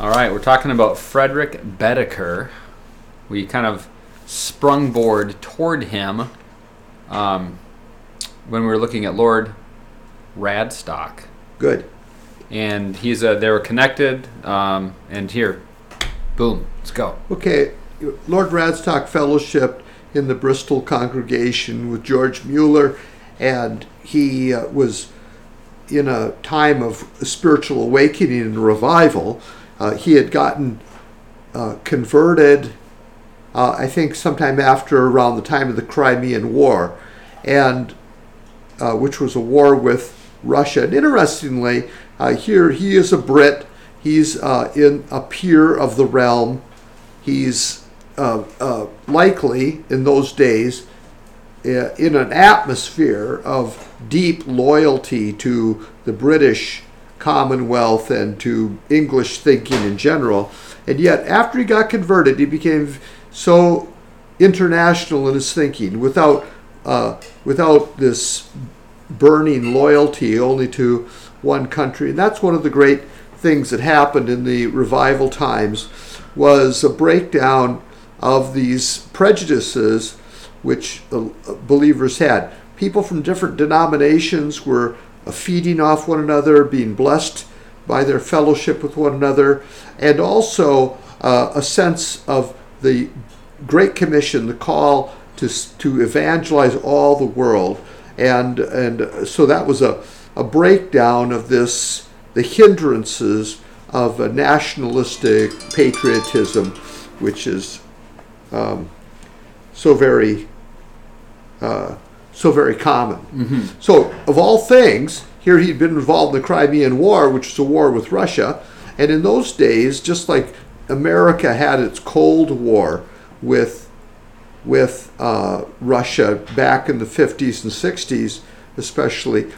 All right, we're talking about Frederick Baedeker. We kind of sprung board toward him um, when we were looking at Lord Radstock, Good. and he's a, they were connected. Um, and here, boom, let's go. Okay, Lord Radstock fellowshipped in the Bristol congregation with George Mueller, and he uh, was in a time of spiritual awakening and revival. Uh, he had gotten uh, converted, uh, I think, sometime after around the time of the Crimean War, and uh, which was a war with Russia. And interestingly, uh, here he is a Brit. He's in a peer of the realm. He's likely in those days in an atmosphere of deep loyalty to the British Commonwealth and to English thinking in general. And yet, after he got converted, he became so international in his thinking without uh, without this burning loyalty only to one country. And that's one of the great things that happened in the revival times was a breakdown of these prejudices which uh, believers had. People from different denominations were feeding off one another, being blessed by their fellowship with one another, and also uh, a sense of the Great Commission, the call to, to evangelize all the world. And, and so that was a, a breakdown of this, the hindrances of a nationalistic patriotism, which is um, so very uh, so very common. So, of all things, here he'd been involved in the Crimean War, which was a war with Russia. And in those days, just like America had its Cold War with, with uh, Russia back in the 50s and 60s, especially,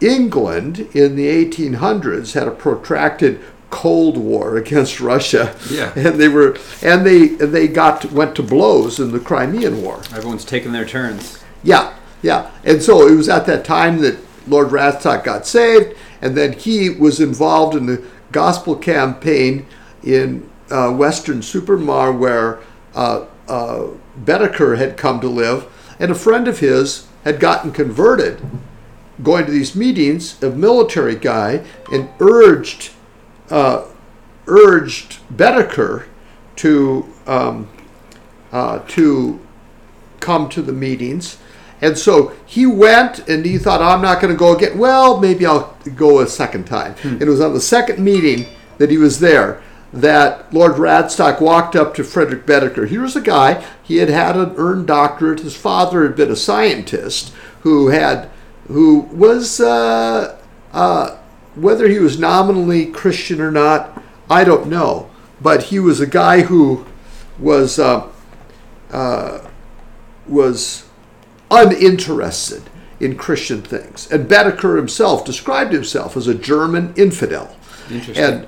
England in the 1800s had a protracted Cold War against Russia. Yeah. And they were, and they, they got, went to blows in the Crimean War. Everyone's taking their turns. Yeah, yeah. And so it was at that time that Lord Radstock got saved, and then he was involved in the gospel campaign in uh, Weston-super-Mare, where uh, uh, Baedeker had come to live, and a friend of his had gotten converted, going to these meetings, a military guy, and urged uh, urged Baedeker to um, uh, to come to the meetings. And so he went and he thought, I'm not going to go again. Well, maybe I'll go a second time. And it was on the second meeting that he was there that Lord Radstock walked up to Frederick Baedeker. Here was a guy, he had had an earned doctorate. His father had been a scientist who had, who was, uh, uh, whether he was nominally Christian or not, I don't know. But he was a guy who was, uh, was uninterested in Christian things. And Baedeker himself described himself as a German infidel. And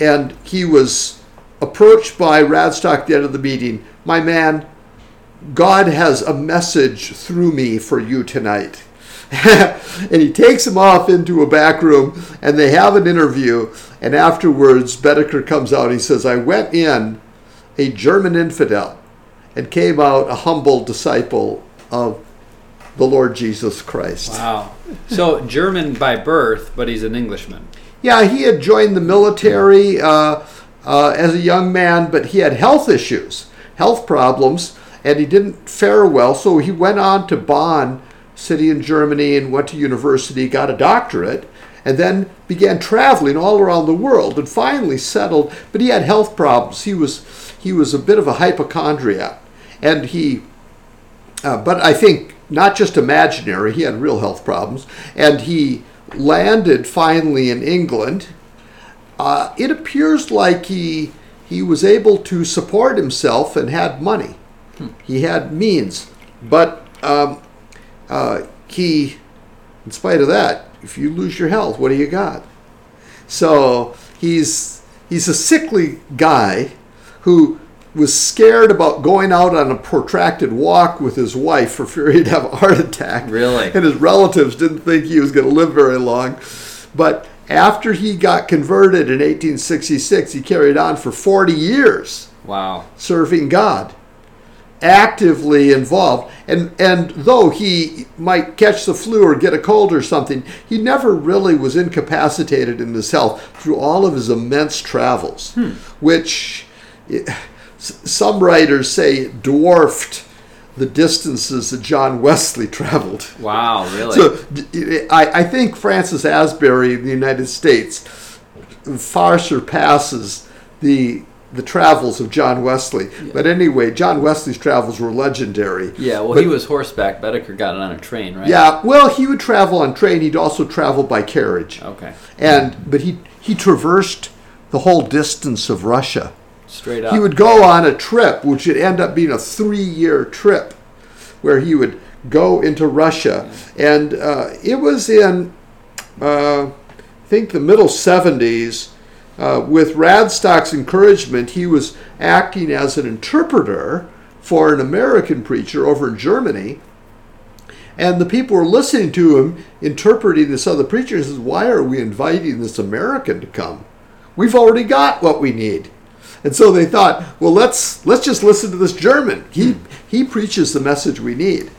and he was approached by Radstock at the end of the meeting, my man, God has a message through me for you tonight. and he takes him off into a back room and they have an interview. And afterwards, Baedeker comes out. and He says, I went in a German infidel and came out a humble disciple of the Lord Jesus Christ. Wow. So German by birth, but he's an Englishman. Yeah, he had joined the military uh, uh, as a young man, but he had health issues, health problems, and he didn't fare well. So he went on to Bonn, city in Germany, and went to university, got a doctorate, and then began traveling all around the world, and finally settled. But he had health problems. He was he was a bit of a hypochondriac, and he. Uh, but I think not just imaginary. He had real health problems, and he landed finally in England. Uh, it appears like he he was able to support himself and had money. He had means, but um, uh, he, in spite of that, if you lose your health, what do you got? So he's he's a sickly guy who was scared about going out on a protracted walk with his wife for fear he'd have a heart attack. Really? And his relatives didn't think he was going to live very long. But after he got converted in 1866, he carried on for 40 years Wow. serving God, actively involved. And and though he might catch the flu or get a cold or something, he never really was incapacitated in his health through all of his immense travels, which eh, some writers say dwarfed the distances that John Wesley traveled. Wow. Really. So I, I think Francis Asbury in the United States far surpasses the the travels of John Wesley. But anyway, John Wesley's travels were legendary. yeah. Well, But- he was horseback. Baedeker got it on a train, right? Yeah, well, he would travel on train. He'd also travel by carriage. Okay. And but he he traversed the whole distance of Russia. Straight up. He would go on a trip, which would end up being a three-year trip, where he would go into Russia, and uh, it was in, uh, I think, the middle '70s. Uh, with Radstock's encouragement, he was acting as an interpreter for an American preacher over in Germany. And the people were listening to him interpreting this other preacher. He says, Why are we inviting this American to come? We've already got what we need. And so they thought, well, let's let's just listen to this German. He he preaches the message we need.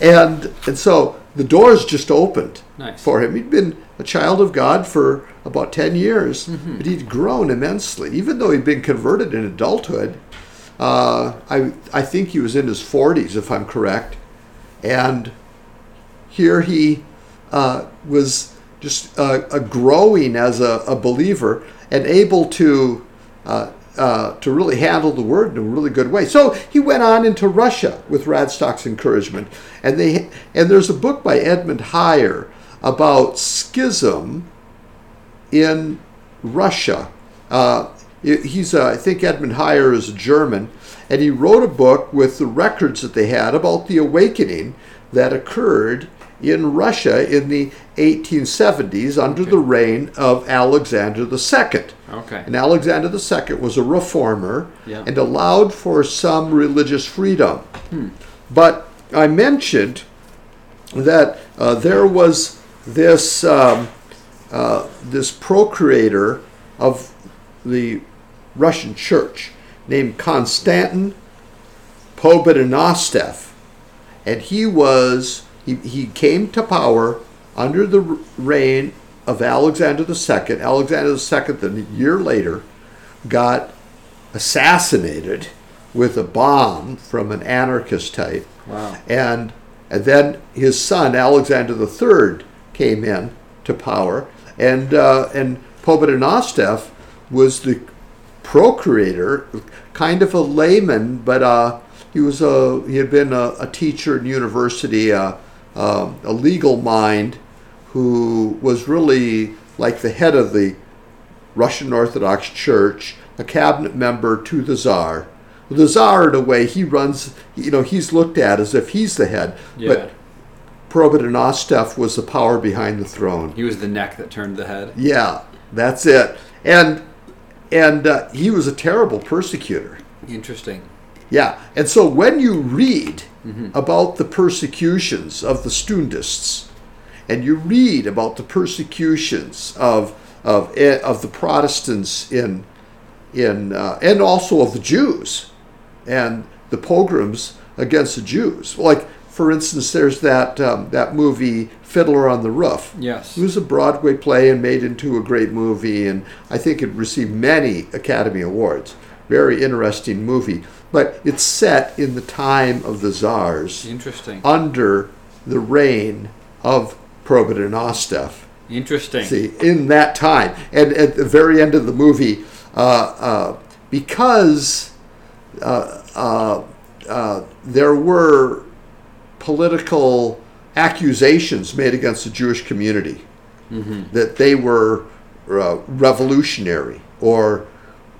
And and so the doors just opened Nice. for him. He'd been a child of God for about 10 years, but he'd grown immensely. Even though he'd been converted in adulthood, uh, I, I think he was in his 40s, if I'm correct. And here he uh, was just uh, uh, growing as a, a believer and able to uh, to really handle the word in a really good way. So he went on into Russia with Radstock's encouragement, and they and there's a book by Edmund Heier about schism in Russia. Uh, he's uh, I think Edmund Heier is German, and he wrote a book with the records that they had about the awakening that occurred in Russia in the 1870s under the reign of Alexander II. Okay. And Alexander II was a reformer Yeah. and allowed for some religious freedom. Hmm. But I mentioned that uh, there was this um, uh, this procurator of the Russian Church named Konstantin Pobedonostsev, and he was he, he came to power under the reign of Alexander II. Alexander II, then a year later, got assassinated with a bomb from an anarchist type. Wow. And, and then his son, Alexander III, came in to power. And, uh, and Pobedonostsev was the procurator, kind of a layman, but uh, he was a he had been a, a teacher in university, uh, um, a legal mind, who was really like the head of the Russian Orthodox Church, a cabinet member to the Tsar. The Tsar, in a way, he runs. You know, he's looked at as if he's the head, Yeah. but Pobedonostsev was the power behind the throne. he was the neck that turned the head. Yeah, that's it. And and uh, he was a terrible persecutor. Interesting. Yeah, and so when you read about the persecutions of the Stundists, and you read about the persecutions of of eh, of the Protestants in in uh, and also of the Jews, and the pogroms against the Jews, like for instance, there's that um, that movie Fiddler on the Roof. Yes. It was a Broadway play and made into a great movie, and I think it received many Academy Awards. Very interesting movie. But it's set in the time of the czars Interesting. under the reign of Pobedonostsev. Interesting. See, in that time. And at the very end of the movie, uh, uh, because uh, uh, uh, there were political accusations made against the Jewish community that they were uh, revolutionary or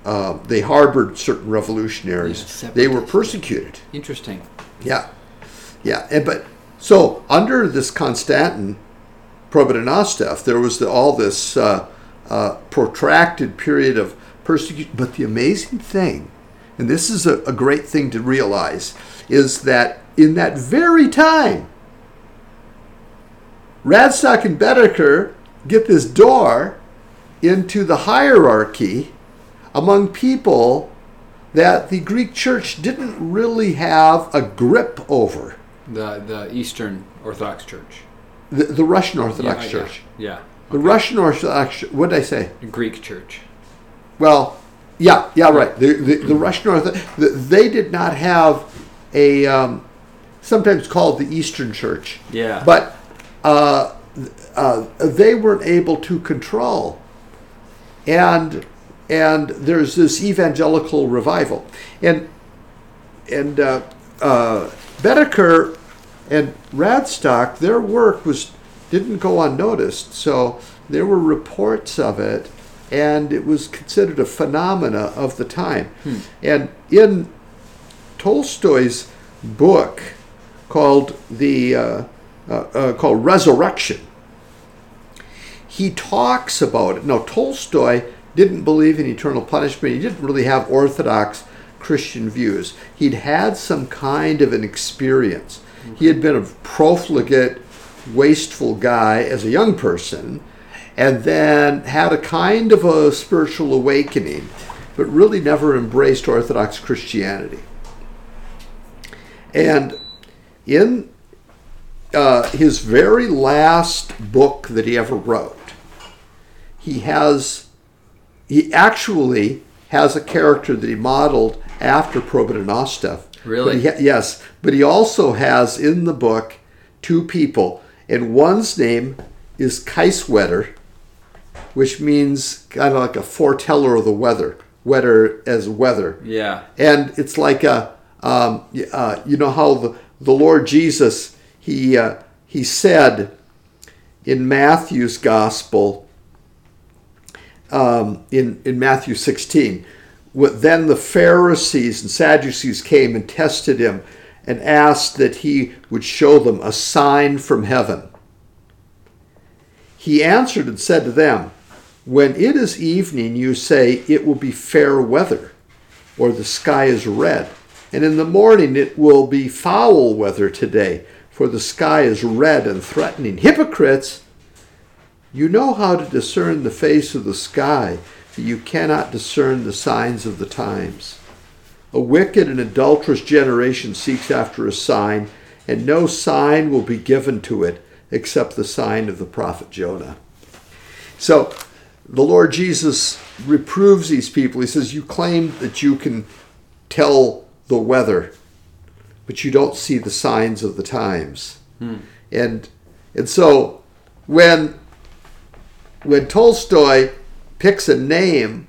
uh, they harbored certain revolutionaries. Yeah, they were persecuted. Interesting. Yeah, yeah. And, but so under this Konstantin Pobedonostsev, there was the, all this uh, uh, protracted period of persecution. But the amazing thing, and this is a, a great thing to realize, is that in that very time, Radstock and Baedeker get this door into the hierarchy among people that the Greek church didn't really have a grip over. The the Eastern Orthodox Church. The, the Russian Orthodox Yeah, yeah, Church. Yeah. The Russian Orthodox, what did I say? The Greek Church. Well, yeah, yeah, right. The, the, the Russian Orthodox, the, they did not have a, um, sometimes called the Eastern Church, Yeah. but uh, uh, they weren't able to control. And and there's this evangelical revival, and and uh, uh, Baedeker and Radstock, their work was didn't go unnoticed. So there were reports of it, and it was considered a phenomena of the time. And in Tolstoy's book called the uh, uh, uh, called Resurrection, he talks about it. Now Tolstoy didn't believe in eternal punishment. He didn't really have orthodox Christian views. He'd had some kind of an experience. He had been a profligate, wasteful guy as a young person, and then had a kind of a spiritual awakening, but really never embraced Orthodox Christianity. And in uh, his very last book that he ever wrote, he has he actually has a character that he modeled after Pobedonostsev. Really? But he yes, but he also has in the book two people, and one's name is Kiesewetter, which means kind of like a foreteller of the weather, weather as weather Yeah. and it's like a um, uh, you know how the, the Lord Jesus he uh, he said in Matthew's gospel um, in in Matthew 16 what, then the Pharisees and Sadducees came and tested him and asked that he would show them a sign from heaven he answered and said to them when it is evening you say it will be fair weather or the sky is red. And in the morning it will be foul weather today, for the sky is red and threatening. Hypocrites, you know how to discern the face of the sky, you cannot discern the signs of the times. A wicked and adulterous generation seeks after a sign, and no sign will be given to it except the sign of the prophet Jonah. So the Lord Jesus reproves these people. He says, You claim that you can tell the weather, but you don't see the signs of the times. Hmm. And and so when when Tolstoy picks a name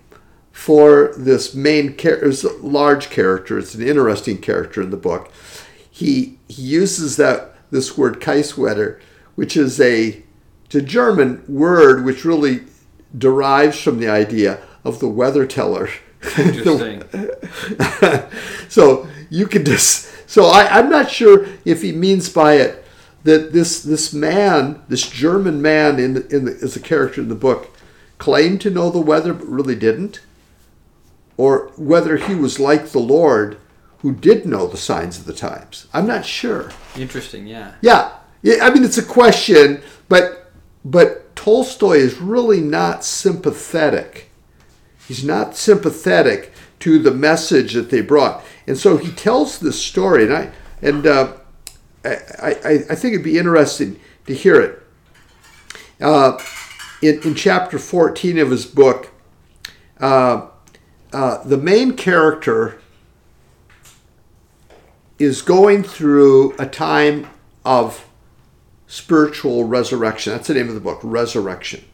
for this main character, it's a large character, it's an interesting character in the book. He he uses that this word Kiesewetter, which is a a German word which really derives from the idea of the weather teller. Interesting. so you could just so I, I'm not sure if he means by it that this this man, this German man in in the, as a character in the book, claimed to know the weather but really didn't, or whether he was like the Lord who did know the signs of the times. I'm not sure. Interesting. Yeah. Yeah, yeah. I mean, it's a question, but but Tolstoy is really not sympathetic. He's not sympathetic to the message that they brought, and so he tells this story, and I and uh, I, I I think it'd be interesting to hear it. Uh, in in chapter fourteen of his book, uh, uh, the main character is going through a time of spiritual resurrection. That's the name of the book, Resurrection.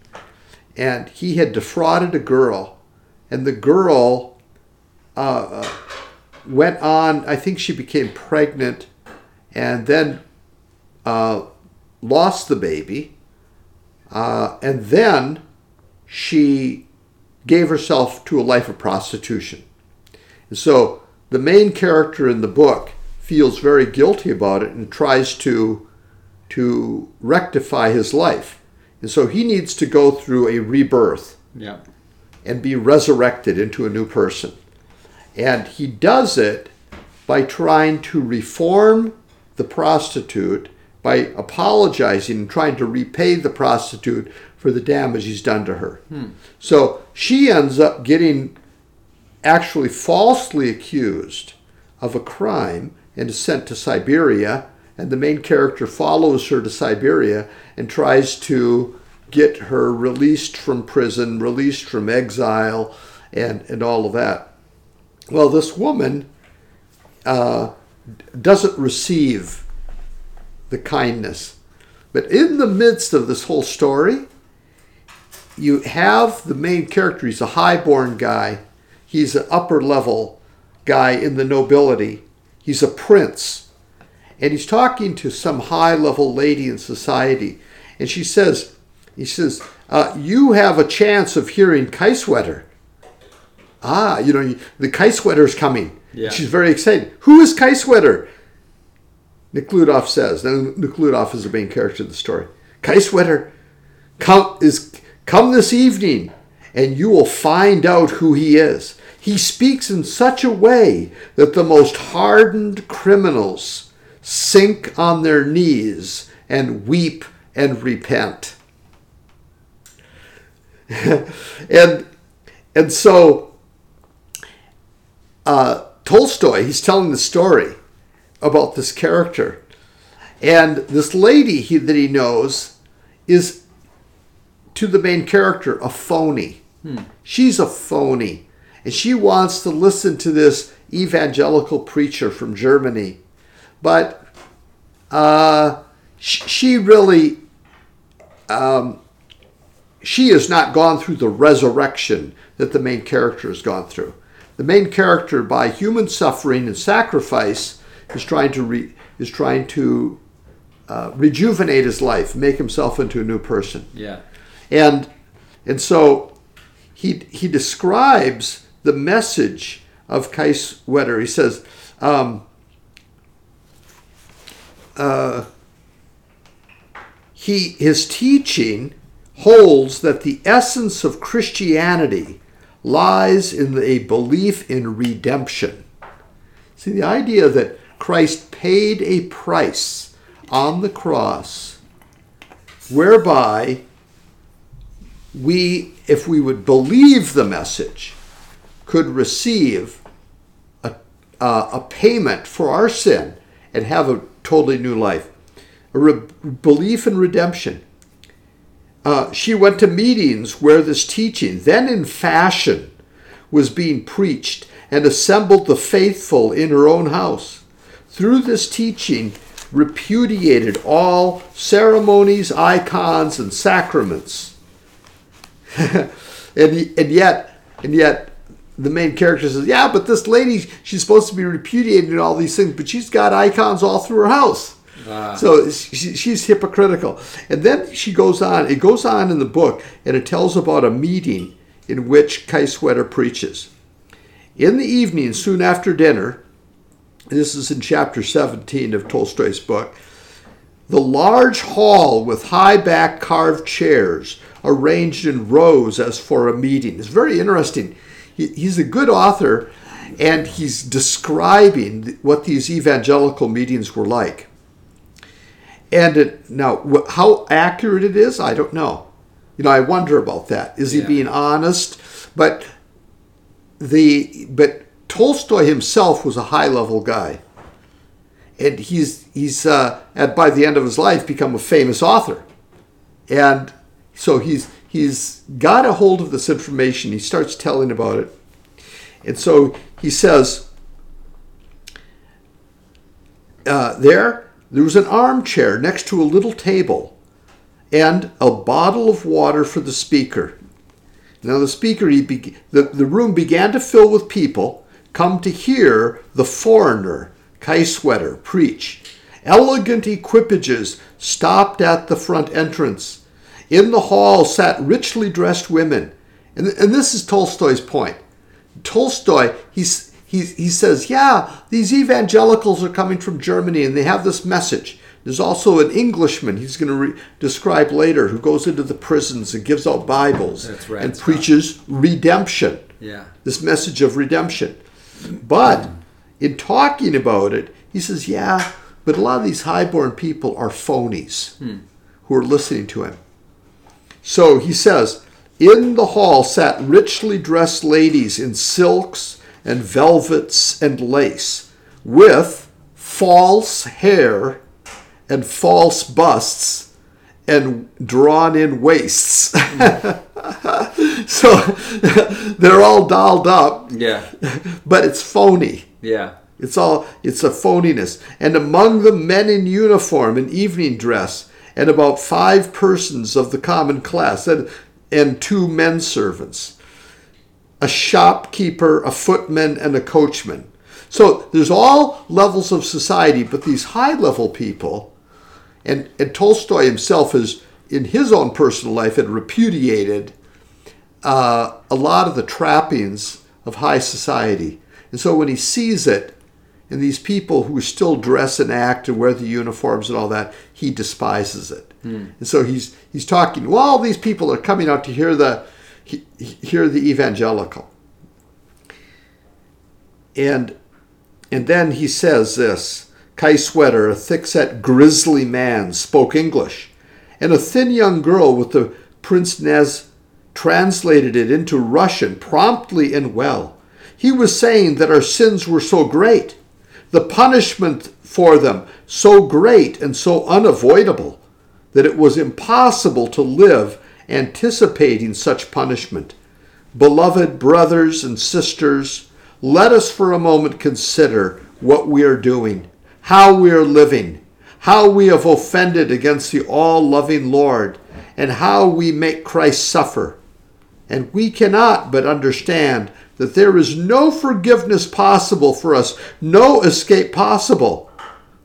And he had defrauded a girl, and the girl uh, uh, went on, I think she became pregnant, and then uh, lost the baby. Uh, and then she gave herself to a life of prostitution. And so the main character in the book feels very guilty about it and tries to to rectify his life. And so he needs to go through a rebirth Yeah. and be resurrected into a new person. And he does it by trying to reform the prostitute, by apologizing and trying to repay the prostitute for the damage he's done to her. So she ends up getting actually falsely accused of a crime and is sent to Siberia. And the main character follows her to Siberia and tries to get her released from prison, released from exile, and, and all of that. Well, this woman uh, doesn't receive the kindness. But in the midst of this whole story, you have the main character. He's a high-born guy. He's an upper level guy in the nobility. He's a prince. And he's talking to some high level lady in society. And she says, he says, uh, you have a chance of hearing Kiesewetter. Ah, you know, the Kiesewetter's coming. Yeah. She's very excited. Who is Kiesewetter? Nekhludoff says. Now, Nekhludoff is the main character of the story. Kiesewetter come, is, come this evening and you will find out who he is. He speaks in such a way that the most hardened criminals sink on their knees and weep and repent. and and so uh, Tolstoy, he's telling the story about this character, and this lady he, that he knows is to the main character a phony. She's a phony, and she wants to listen to this evangelical preacher from Germany, but uh, sh- she really um, she has not gone through the resurrection that the main character has gone through. The main character, by human suffering and sacrifice, is trying to re- is trying to uh, rejuvenate his life, make himself into a new person, Yeah. and and so he he describes the message of Kiesewetter. He says. Um, uh, he his teaching holds that the essence of Christianity lies in a belief in redemption. See the idea that Christ paid a price on the cross whereby we if we would believe the message could receive a, uh, a payment for our sin and have a totally new life a re- belief in redemption. Uh, she went to meetings where this teaching, then in fashion, was being preached and assembled the faithful in her own house. Through this teaching, repudiated all ceremonies, icons, and sacraments. and, and yet, and yet, the main character says, "Yeah, but this lady, she's supposed to be repudiating all these things, but she's got icons all through her house." Ah. So she, she's hypocritical. And then she goes on, it goes on in the book, and it tells about a meeting in which Kiesewetter preaches. In the evening, soon after dinner, this is in chapter 17 of Tolstoy's book, the large hall with high back carved chairs arranged in rows as for a meeting. It's very interesting. He, he's a good author, and he's describing what these evangelical meetings were like. And it, now, how accurate it is, I don't know. You know, I wonder about that. Is he being honest? But the but Tolstoy himself was a high level guy, and he's he's uh, at by the end of his life become a famous author, and so he's he's got a hold of this information. He starts telling about it, and so he says uh, there there was an armchair next to a little table and a bottle of water for the speaker. Now the speaker, he be, the, the room began to fill with people come to hear the foreigner, Kiesewetter, preach. Elegant equipages stopped at the front entrance. In the hall sat richly dressed women. And, and this is Tolstoy's point. Tolstoy, he's, he, he says, yeah, these evangelicals are coming from Germany and they have this message. There's also an Englishman he's going to re- describe later who goes into the prisons and gives out Bibles right, and preaches redemption, Yeah. this message of redemption. But in talking about it, he says, yeah, but a lot of these highborn people are phonies hmm. who are listening to him. So he says, In the hall sat richly dressed ladies in silks and velvets and lace, with false hair and false busts and drawn in waists. Hmm. so they're all dolled up, Yeah. but it's phony. Yeah. It's all it's a phoniness. And among them men in uniform in evening dress, and about five persons of the common class, and, and two men servants. A shopkeeper, a footman, and a coachman. So there's all levels of society, but these high level people, and, and Tolstoy himself has, in his own personal life, had repudiated uh, a lot of the trappings of high society. And so when he sees it, and these people who still dress and act and wear the uniforms and all that, he despises it. And so he's he's talking. Well, all these people are coming out to hear the he, hear the evangelical. And and then he says this: Kiesewetter, a thick-set, grizzly man, spoke English, and a thin young girl with the pince-nez translated it into Russian promptly and well. He was saying that our sins were so great, the punishment for them so great and so unavoidable, that it was impossible to live anticipating such punishment. Beloved brothers and sisters, let us for a moment consider what we are doing, how we are living, how we have offended against the all loving Lord, and how we make Christ suffer. And we cannot but understand that there is no forgiveness possible for us, no escape possible,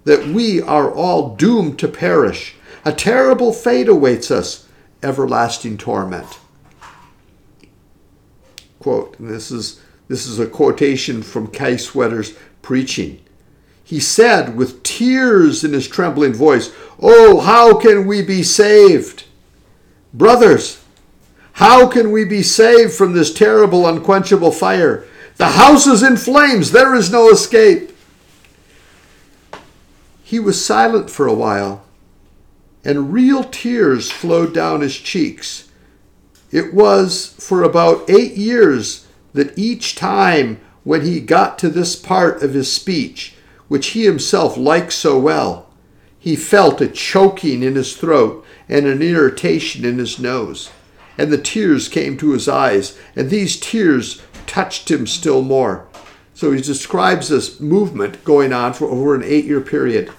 that we are all doomed to perish. A terrible fate awaits us, everlasting torment. Quote, and this is this is a quotation from Kiesewetter's preaching. He said with tears in his trembling voice, Oh, how can we be saved? Brothers, how can we be saved from this terrible, unquenchable fire? The house is in flames. There is no escape. He was silent for a while, and real tears flowed down his cheeks. It was for about eight years that each time when he got to this part of his speech, which he himself liked so well, he felt a choking in his throat and an irritation in his nose and the tears came to his eyes, and these tears touched him still more. So he describes this movement going on for over an eight year period.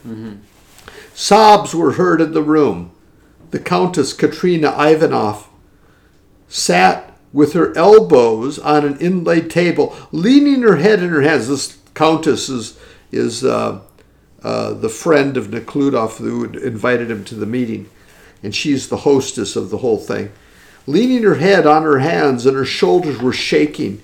Sobs were heard in the room. The Countess Katrina Ivanov sat with her elbows on an inlaid table, leaning her head in her hands. This Countess is, is uh, uh, the friend of Nekludov who invited him to the meeting, and she's the hostess of the whole thing leaning her head on her hands and her shoulders were shaking.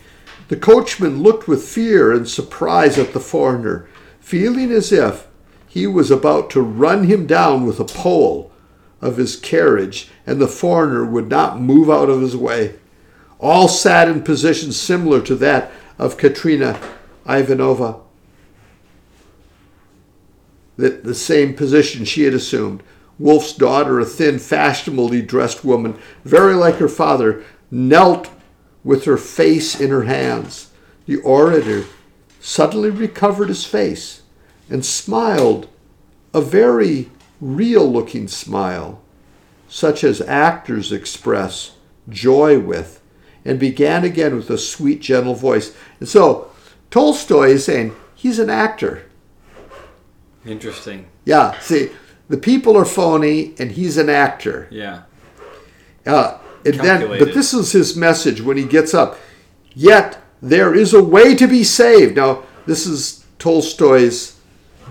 The coachman looked with fear and surprise at the foreigner, feeling as if he was about to run him down with a pole of his carriage, and the foreigner would not move out of his way. All sat in positions similar to that of Katrina Ivanova. The, the same position she had assumed. Wolf's daughter, a thin, fashionably dressed woman, very like her father, knelt with her face in her hands. The orator suddenly recovered his face and smiled a very real looking smile, such as actors express joy with, and began again with a sweet, gentle voice. And so Tolstoy is saying he's an actor. Interesting. Yeah, see, the people are phony and he's an actor. Yeah. Uh, and then, but this is his message when he gets up. Yet there is a way to be saved. Now, this is Tolstoy's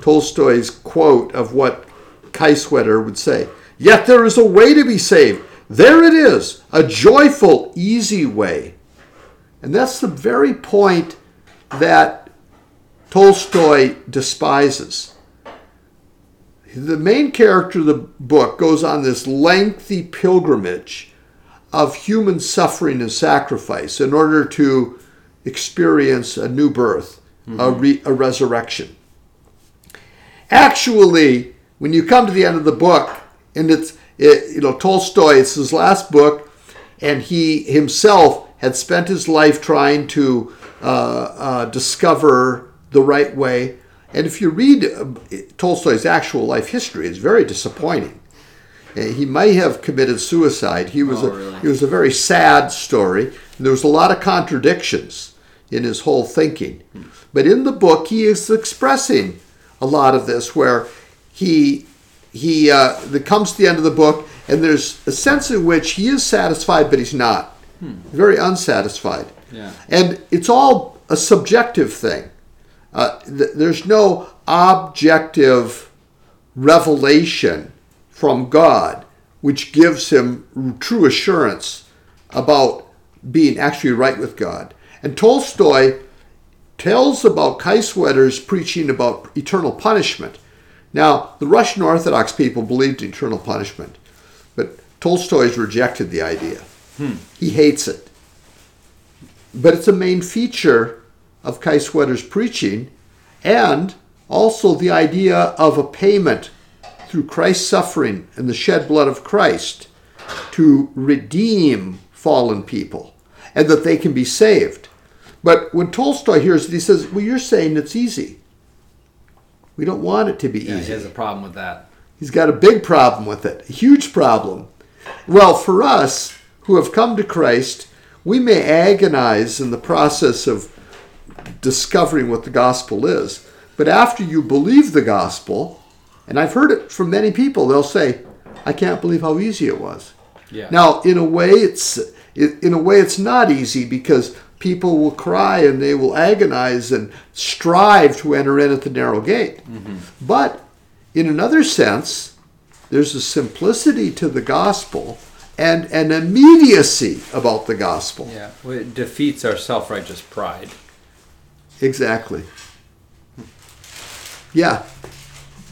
Tolstoy's quote of what Kiesewetter would say. Yet there is a way to be saved. There it is, a joyful, easy way. And that's the very point that Tolstoy despises. The main character of the book goes on this lengthy pilgrimage of human suffering and sacrifice in order to experience a new birth, a, re- a resurrection. Actually, when you come to the end of the book, and it's It, you know, Tolstoy, it's his last book, and he himself had spent his life trying to uh, uh, discover the right way. And if you read uh, Tolstoy's actual life history, it's very disappointing. Uh, He may have committed suicide. He was Oh, a really? he was a very sad story. There was a lot of contradictions in his whole thinking. But in the book, he is expressing a lot of this, where he he uh, that comes to the end of the book, and there's a sense in which he is satisfied, but he's not. Very unsatisfied. Yeah. And it's all a subjective thing. Uh, th- there's no objective revelation from God which gives him true assurance about being actually right with God. And Tolstoy tells about Kiesewetter's preaching about eternal punishment. Now, the Russian Orthodox people believed in eternal punishment, but Tolstoy's rejected the idea. He hates it. But it's a main feature of Kiesewetter's preaching and also the idea of a payment through Christ's suffering and the shed blood of Christ to redeem fallen people and that they can be saved. But when Tolstoy hears it, he says, Well, you're saying it's easy. We don't want it to be Yeah, he has a problem with that. He's got a big problem with it, a huge problem. Well, for us who have come to Christ, we may agonize in the process of discovering what the gospel is. But after you believe the gospel, and I've heard it from many people, they'll say, I can't believe how easy it was. Yeah. Now, in a way, it's in a way it's not easy because people will cry and they will agonize and strive to enter in at the narrow gate. Mm-hmm. But in another sense, there's a simplicity to the gospel and an immediacy about the gospel. Yeah. Well, it defeats our self righteous pride. Exactly. Yeah,